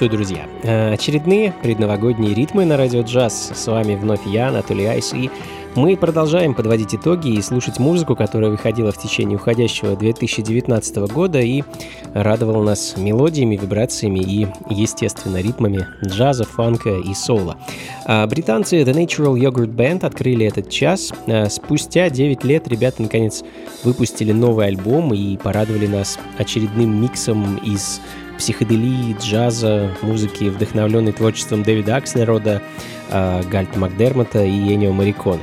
Приветствую, друзья! Э, очередные предновогодние ритмы на радио джаз. С вами вновь я, Анатолий Айс, и мы продолжаем подводить итоги и слушать музыку, которая выходила в течение уходящего 2019 года и радовала нас мелодиями, вибрациями и, естественно, ритмами джаза, фанка и соло. А британцы The Natural Yogurt Band открыли этот час. А спустя 9 лет ребята, наконец, выпустили новый альбом и порадовали нас очередным миксом из психоделии, джаза, музыки, вдохновленной творчеством Дэвида Акснерода, э, Гальта Макдермота и Энио Мариконе.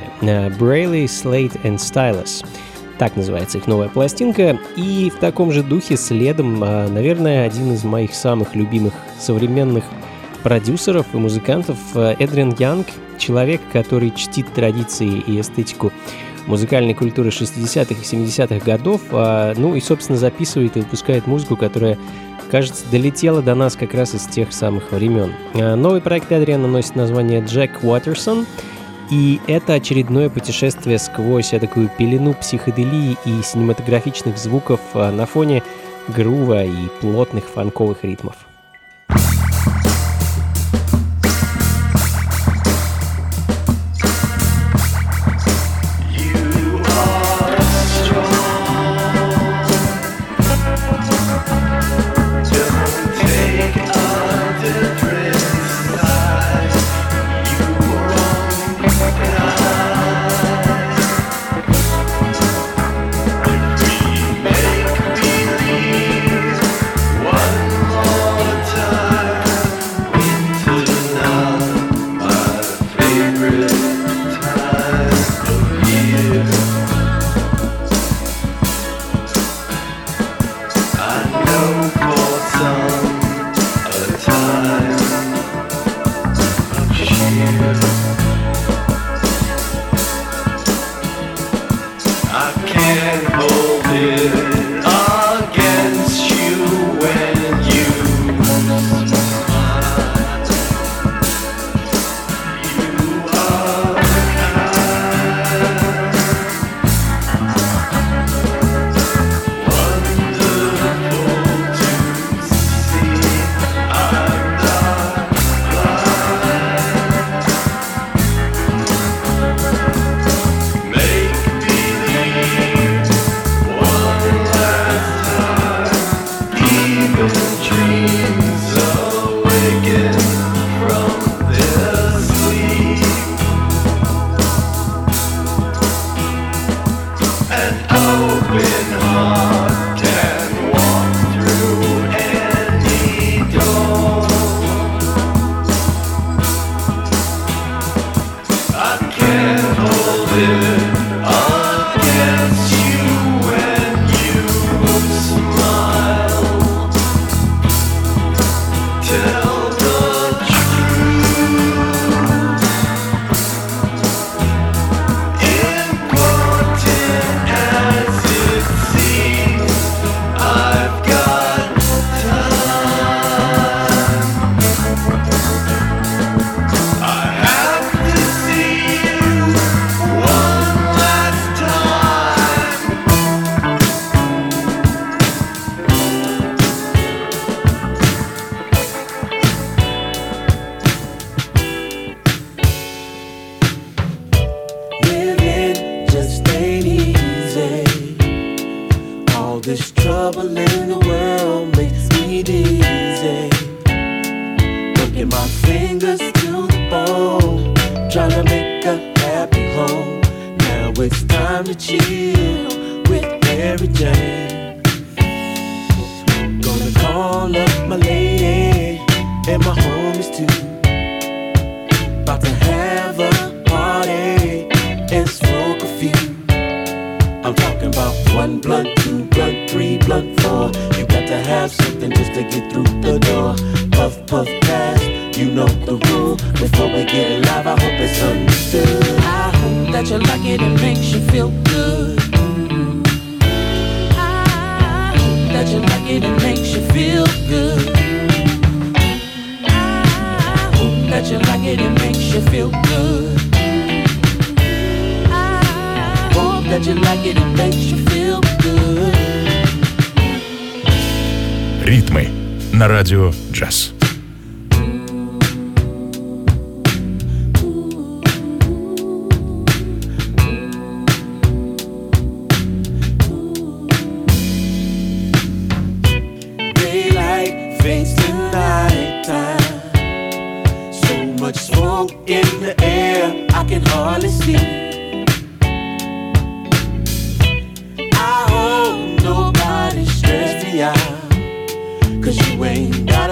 Брейли, Слейт и Stylus. Так называется их новая пластинка. И в таком же духе следом, э, наверное, один из моих самых любимых современных продюсеров и музыкантов э, Эдриан Янг, человек, который чтит традиции и эстетику музыкальной культуры 60-х и 70-х годов, ну и, собственно, записывает и выпускает музыку, которая кажется, долетела до нас как раз из тех самых времен. А, новый проект Адриана носит название Джек Уотерсон, и это очередное путешествие сквозь такую пелену психоделии и синематографичных звуков а, на фоне грува и плотных фанковых ритмов.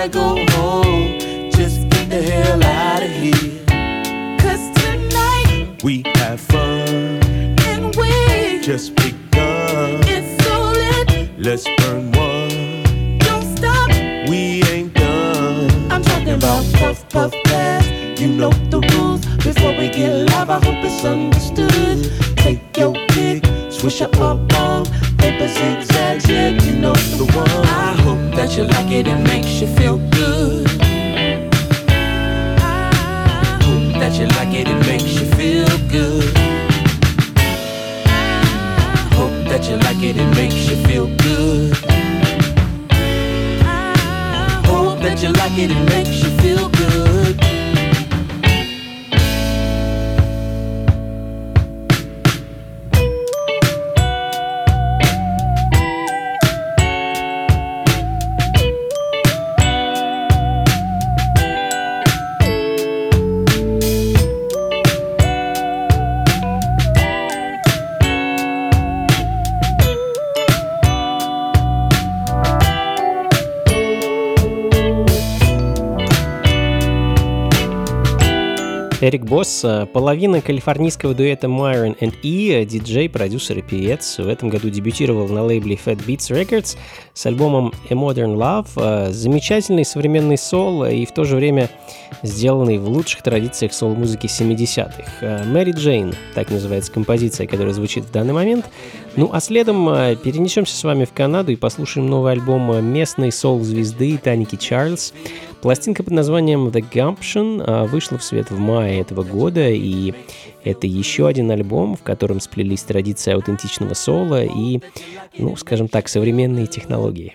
Go? Половина калифорнийского дуэта Myron and E, диджей, продюсер и певец, в этом году дебютировал на лейбле Fat Beats Records с альбомом A Modern Love. Э, замечательный современный сол и в то же время сделанный в лучших традициях сол-музыки 70-х. Мэри Джейн, так называется композиция, которая звучит в данный момент. Ну а следом э, перенесемся с вами в Канаду и послушаем новый альбом местной сол-звезды Таники Чарльз. Пластинка под названием The Gumption а, вышла в свет в мае этого года, и это еще один альбом, в котором сплелись традиции аутентичного соло и, ну, скажем так, современные технологии.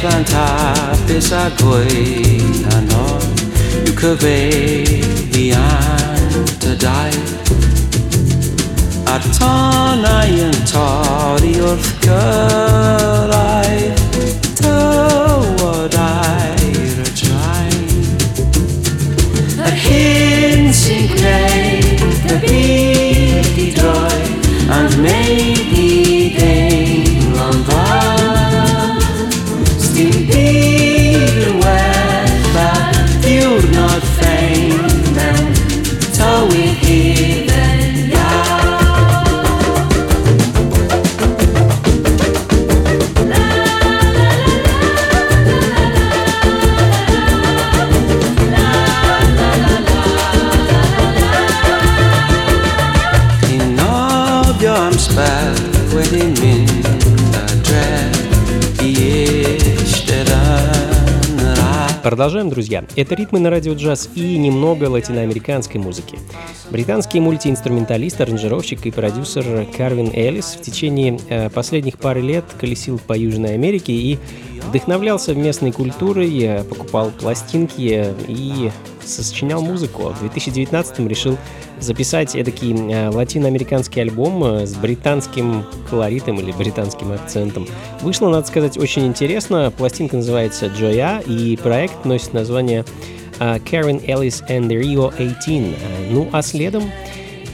vai a pesagoi na no you cave the to die at tona yn torri wrth gyrraedd tywod air y traed. Yr hyn sy'n gwneud Продолжаем, друзья. Это ритмы на радио джаз и немного латиноамериканской музыки. Британский мультиинструменталист, аранжировщик и продюсер Карвин Эллис в течение э, последних пары лет колесил по Южной Америке и вдохновлялся местной культурой, э, покупал пластинки и сочинял музыку. В 2019 решил записать эдакий э, латиноамериканский альбом э, с британским колоритом или британским акцентом. Вышло, надо сказать, очень интересно. Пластинка называется «Джоя», и проект носит название Karen Ellis and Rio 18. Ну а следом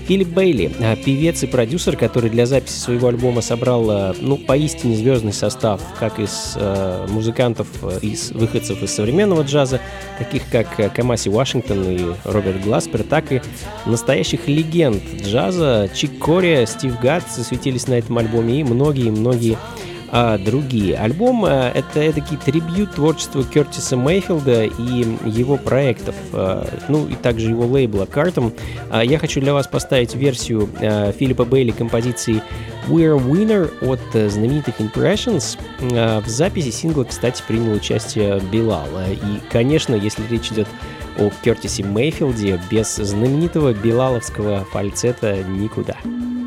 Филипп Бейли, а, певец и продюсер, который для записи своего альбома собрал, а, ну, поистине звездный состав, как из э, музыкантов, из выходцев из современного джаза, таких как Камаси Вашингтон и Роберт Гласпер, так и настоящих легенд джаза. Чик Кори, Стив Гатс засветились на этом альбоме и многие-многие а другие. Альбом э, — это эдакий трибют творчеству Кертиса Мейфилда и его проектов, э, ну и также его лейбла Картом. Я хочу для вас поставить версию э, Филиппа Бейли композиции We're Winner от знаменитых Impressions. В записи сингла, кстати, принял участие Билал. И, конечно, если речь идет о Кертисе Мейфилде, без знаменитого билаловского фальцета никуда. which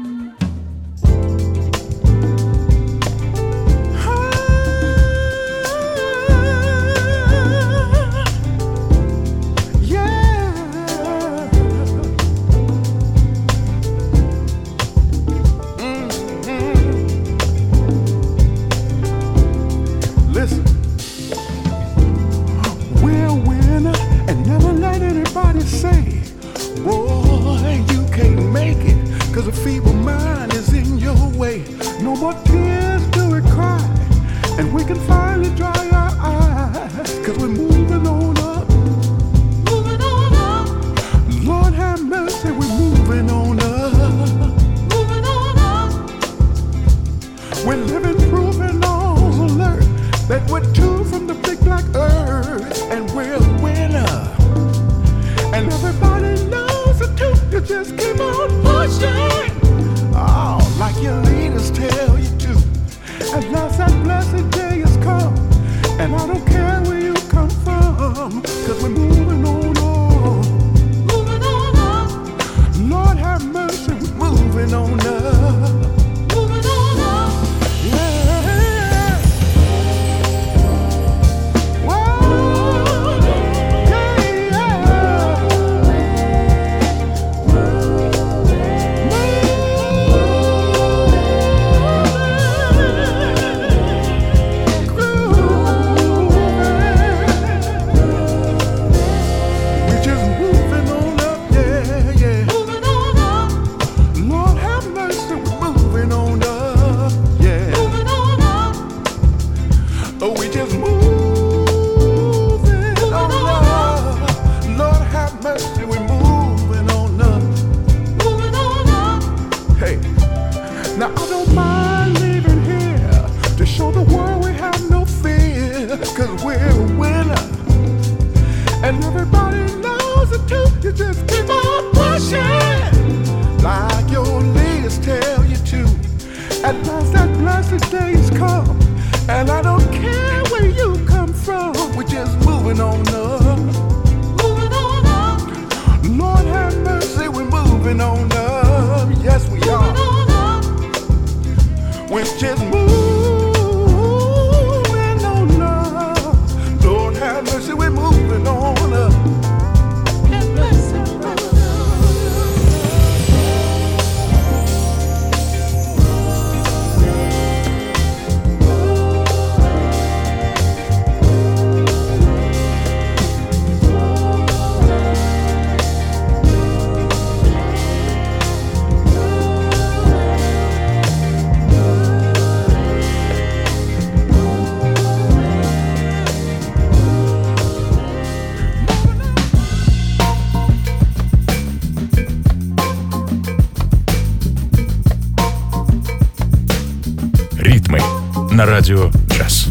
на радио «Джаз».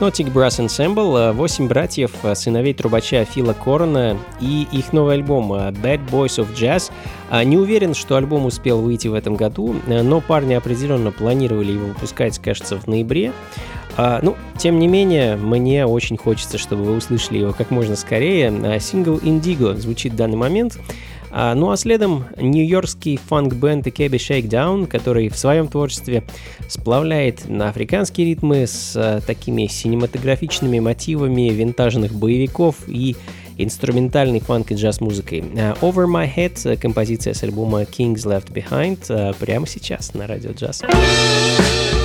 Hypnotic Brass Ensemble, восемь братьев, э, сыновей трубача Фила Корона и их новый альбом э, Bad Boys of Jazz. А, не уверен, что альбом успел выйти в этом году, э, но парни определенно планировали его выпускать, кажется, в ноябре. А, ну, тем не менее, мне очень хочется, чтобы вы услышали его как можно скорее. Сингл Indigo звучит в данный момент. А, ну а следом нью-йоркский фанк-бенд Kebi Shakedown, который в своем творчестве сплавляет на африканские ритмы с а, такими синематографичными мотивами винтажных боевиков и инструментальной фанк и джаз-музыкой. А, Over My Head, композиция с альбома Kings Left Behind, прямо сейчас на радио джаз. От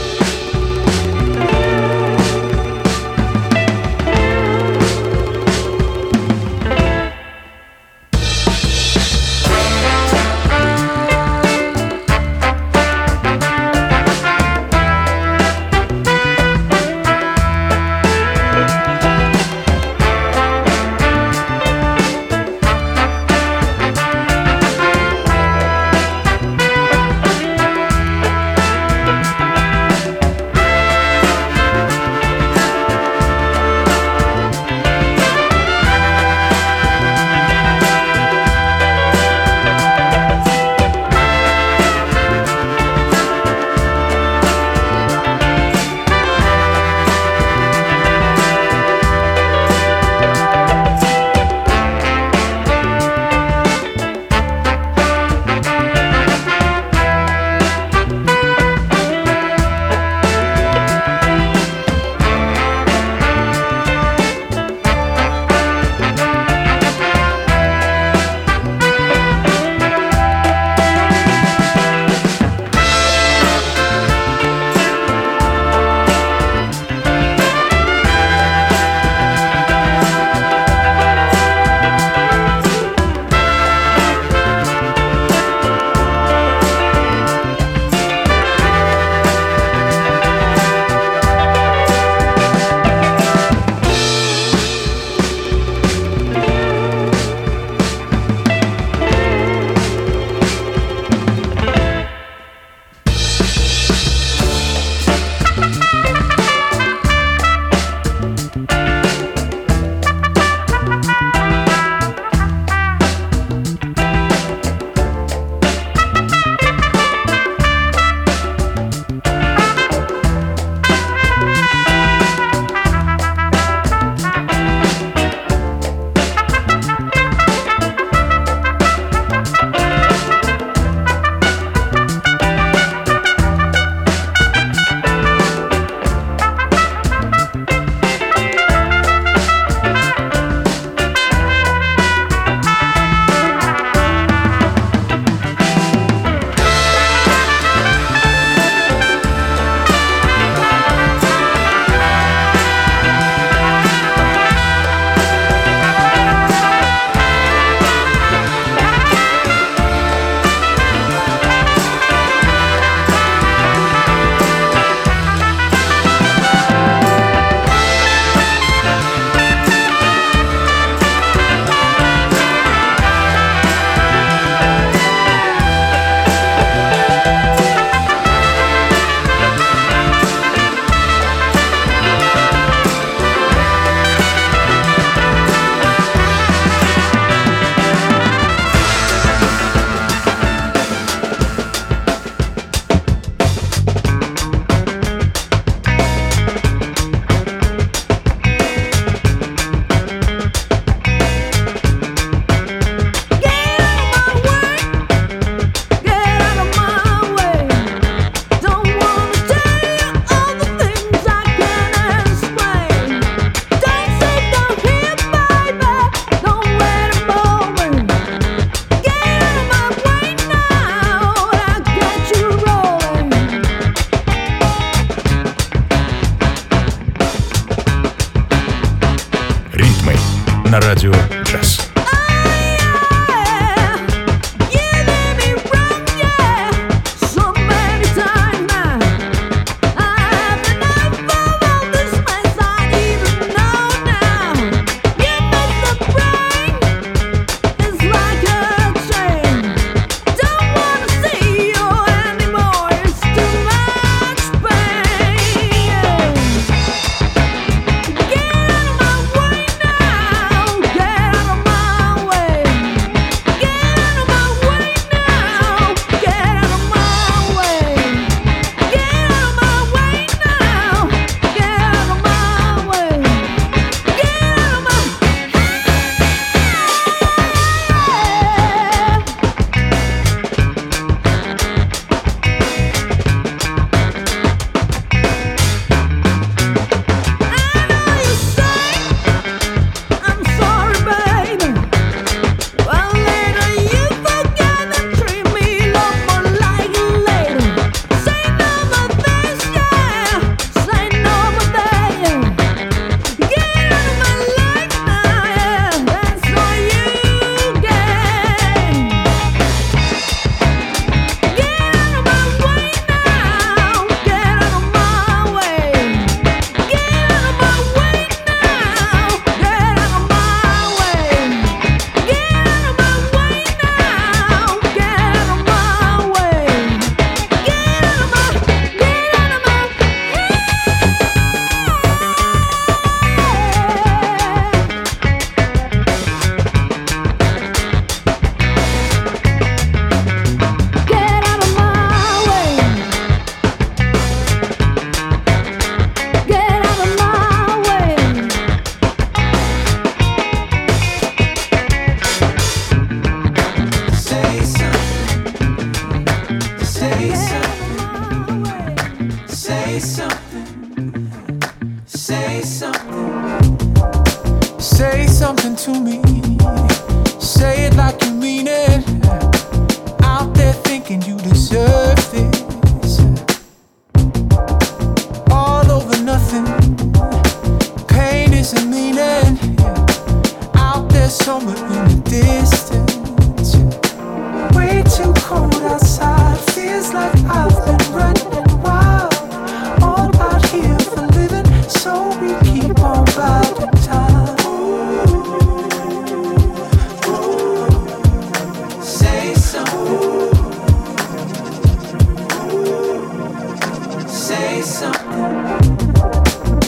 something,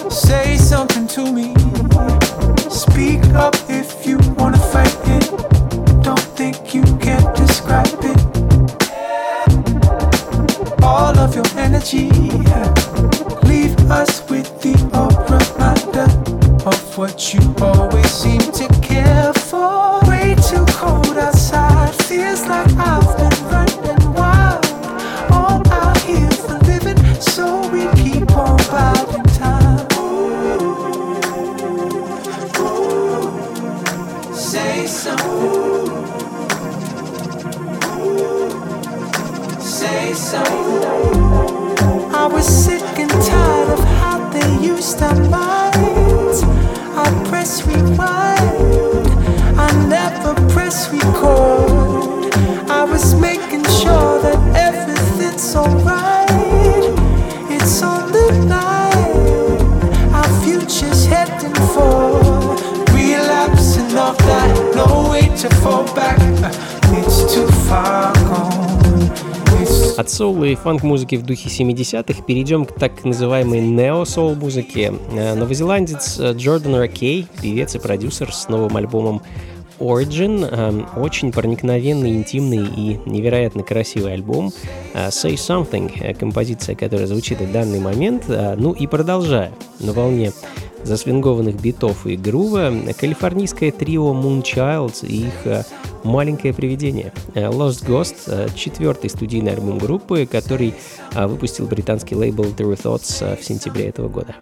say something to me. И фанк-музыки в духе 70-х перейдем к так называемой нео-соул музыке. Э, новозеландец э, Джордан Ракей, певец и продюсер с новым альбомом Origin. Э, очень проникновенный, интимный и невероятно красивый альбом. Say Something, композиция, которая звучит в данный момент. Ну и продолжая на волне засвингованных битов и грува, калифорнийское трио Moonchild и их «Маленькое привидение». Э, Lost Ghost э, — четвертый студийный альбом группы, который э, выпустил британский лейбл True Thoughts в сентябре этого года.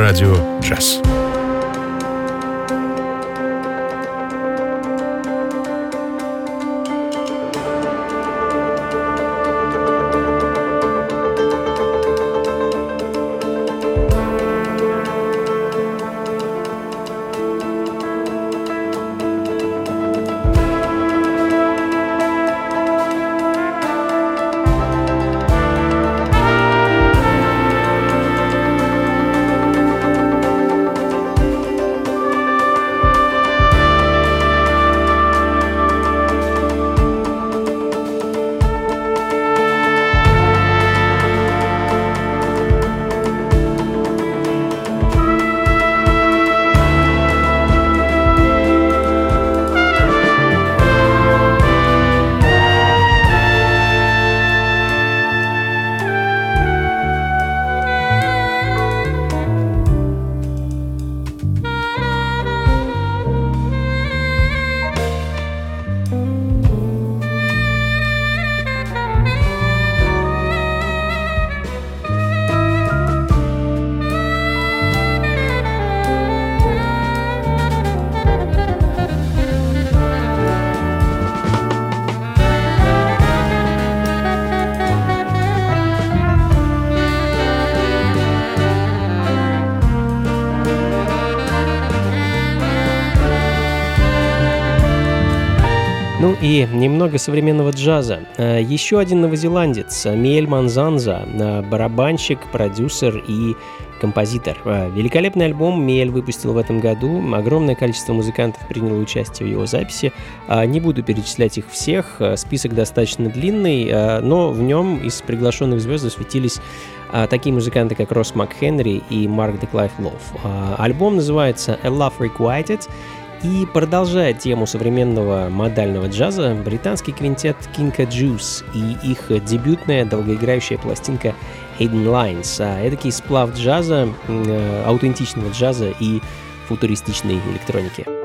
Радио «Джаз». Немного современного джаза. Э, еще один новозеландец, Миэль Манзанза, э, барабанщик, продюсер и композитор. Э, великолепный альбом Миэль выпустил в этом году. Огромное количество музыкантов приняло участие в его записи. Не буду перечислять их всех, список достаточно длинный, но в нем из приглашенных звезд засветились такие музыканты, как Росс МакХенри и Марк Деклайф Лов. Альбом называется A Love Requited, и продолжая тему современного модального джаза, британский квинтет Kinka Juice и их дебютная долгоиграющая пластинка Hidden Lines, а эдакий сплав джаза, э, аутентичного джаза и футуристичной электроники.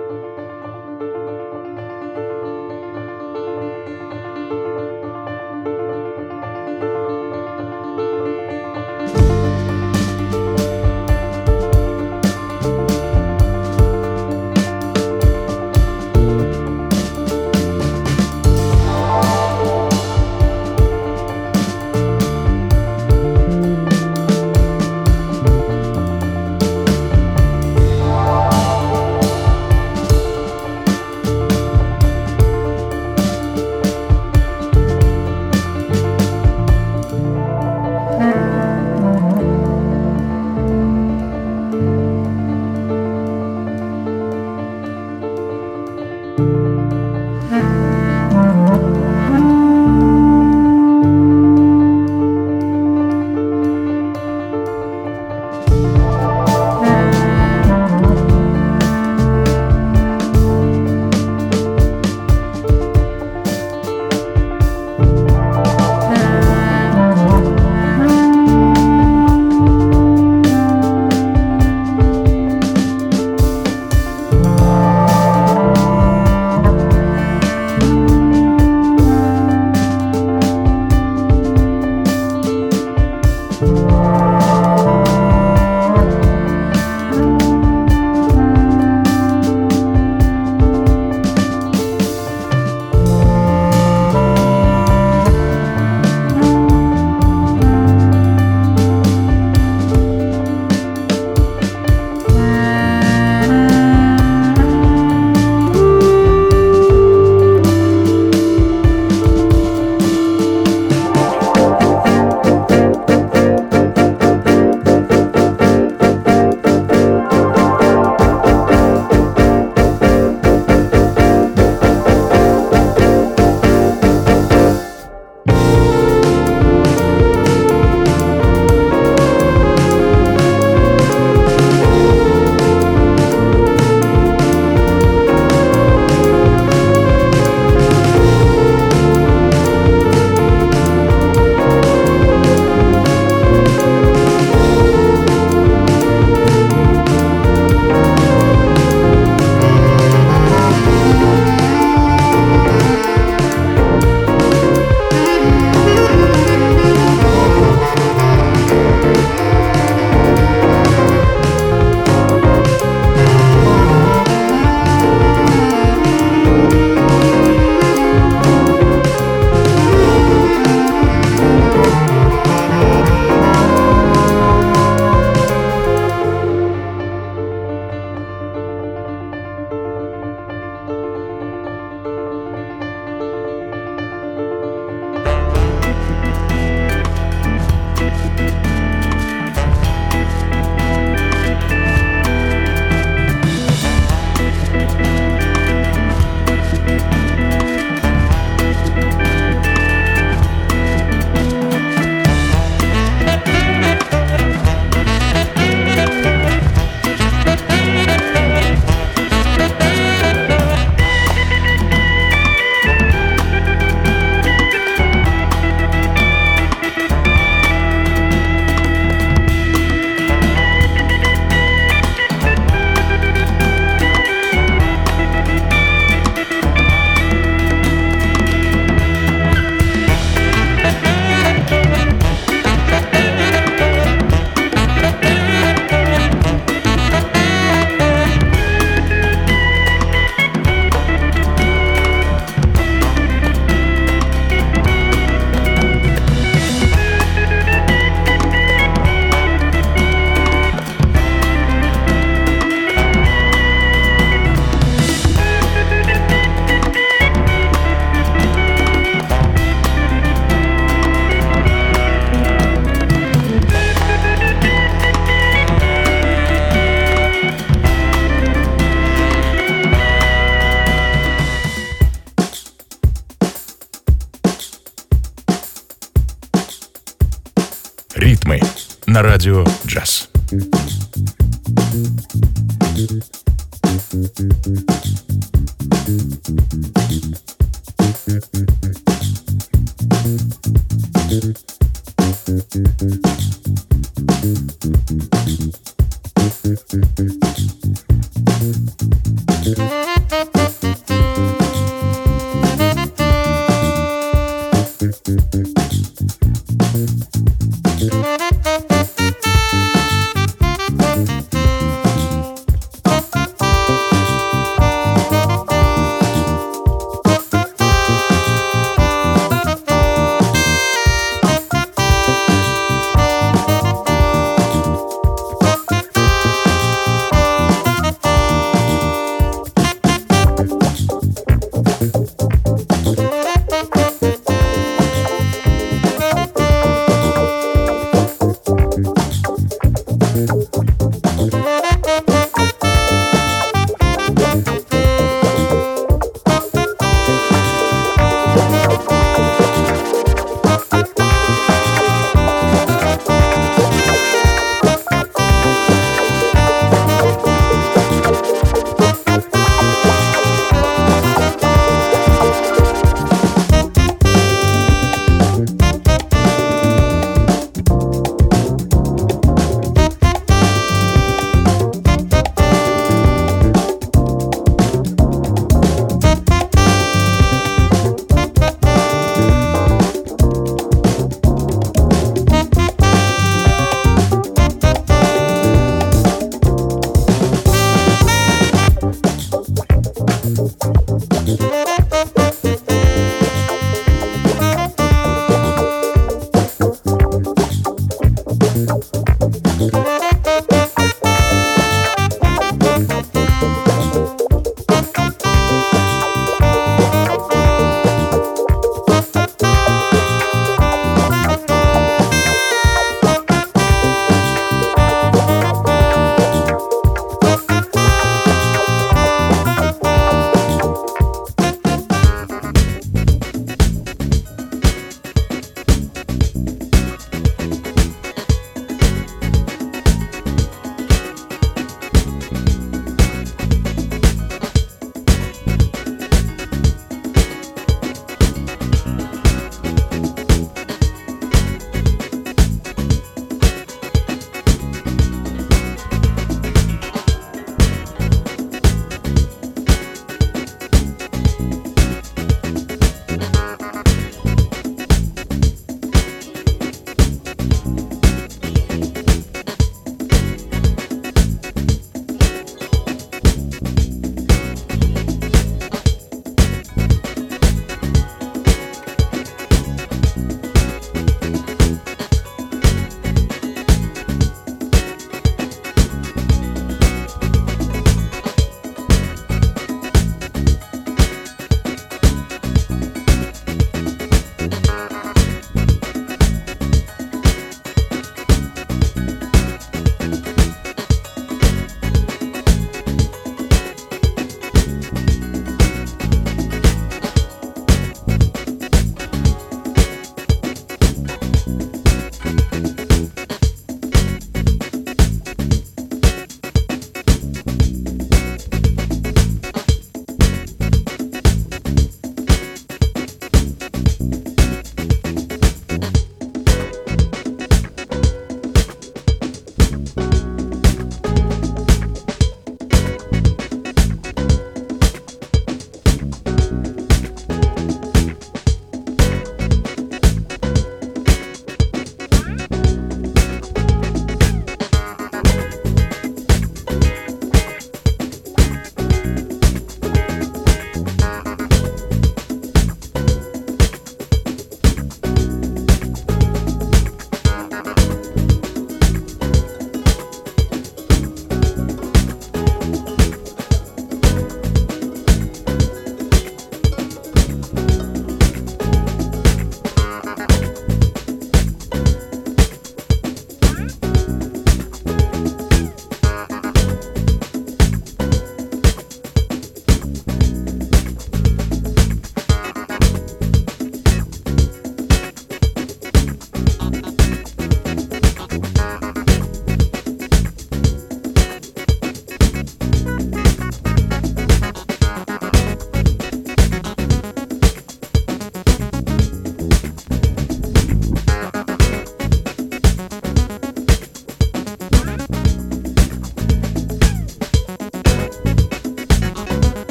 На радио «Джаз».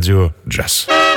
На радио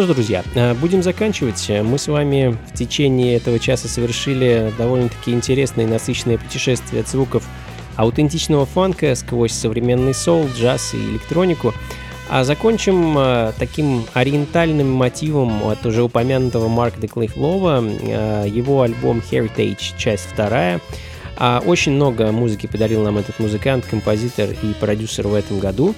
что ж, друзья, э, будем заканчивать. Мы с вами в течение этого часа совершили довольно-таки интересное и насыщенное путешествие от звуков аутентичного фанка сквозь современный соул, джаз и электронику. А закончим э, таким ориентальным мотивом от уже упомянутого Марка Деклейф Лова, э, его альбом Heritage, часть вторая. А очень много музыки подарил нам этот музыкант, композитор и продюсер в этом году.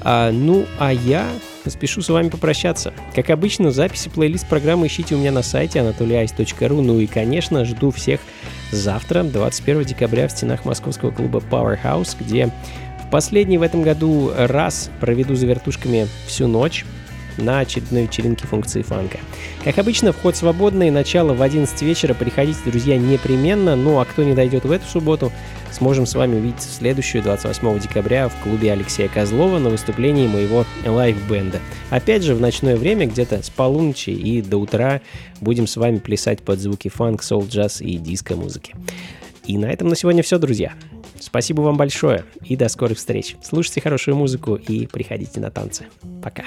А, ну, а я спешу с вами попрощаться. Как обычно, записи плейлист программы ищите у меня на сайте anatolyice.ru. Ну и, конечно, жду всех завтра, 21 декабря, в стенах московского клуба Powerhouse, где в последний в этом году раз проведу за вертушками всю ночь на очередной вечеринке функции фанка. Как обычно, вход свободный, начало в 11 вечера. Приходите, друзья, непременно. Ну а кто не дойдет в эту субботу, сможем с вами увидеть в следующую 28 декабря в клубе Алексея Козлова на выступлении моего live -бенда. Опять же, в ночное время, где-то с полуночи и до утра будем с вами плясать под звуки фанк, соул, джаз и диско-музыки. И на этом на сегодня все, друзья. Спасибо вам большое и до скорых встреч. Слушайте хорошую музыку и приходите на танцы. Пока.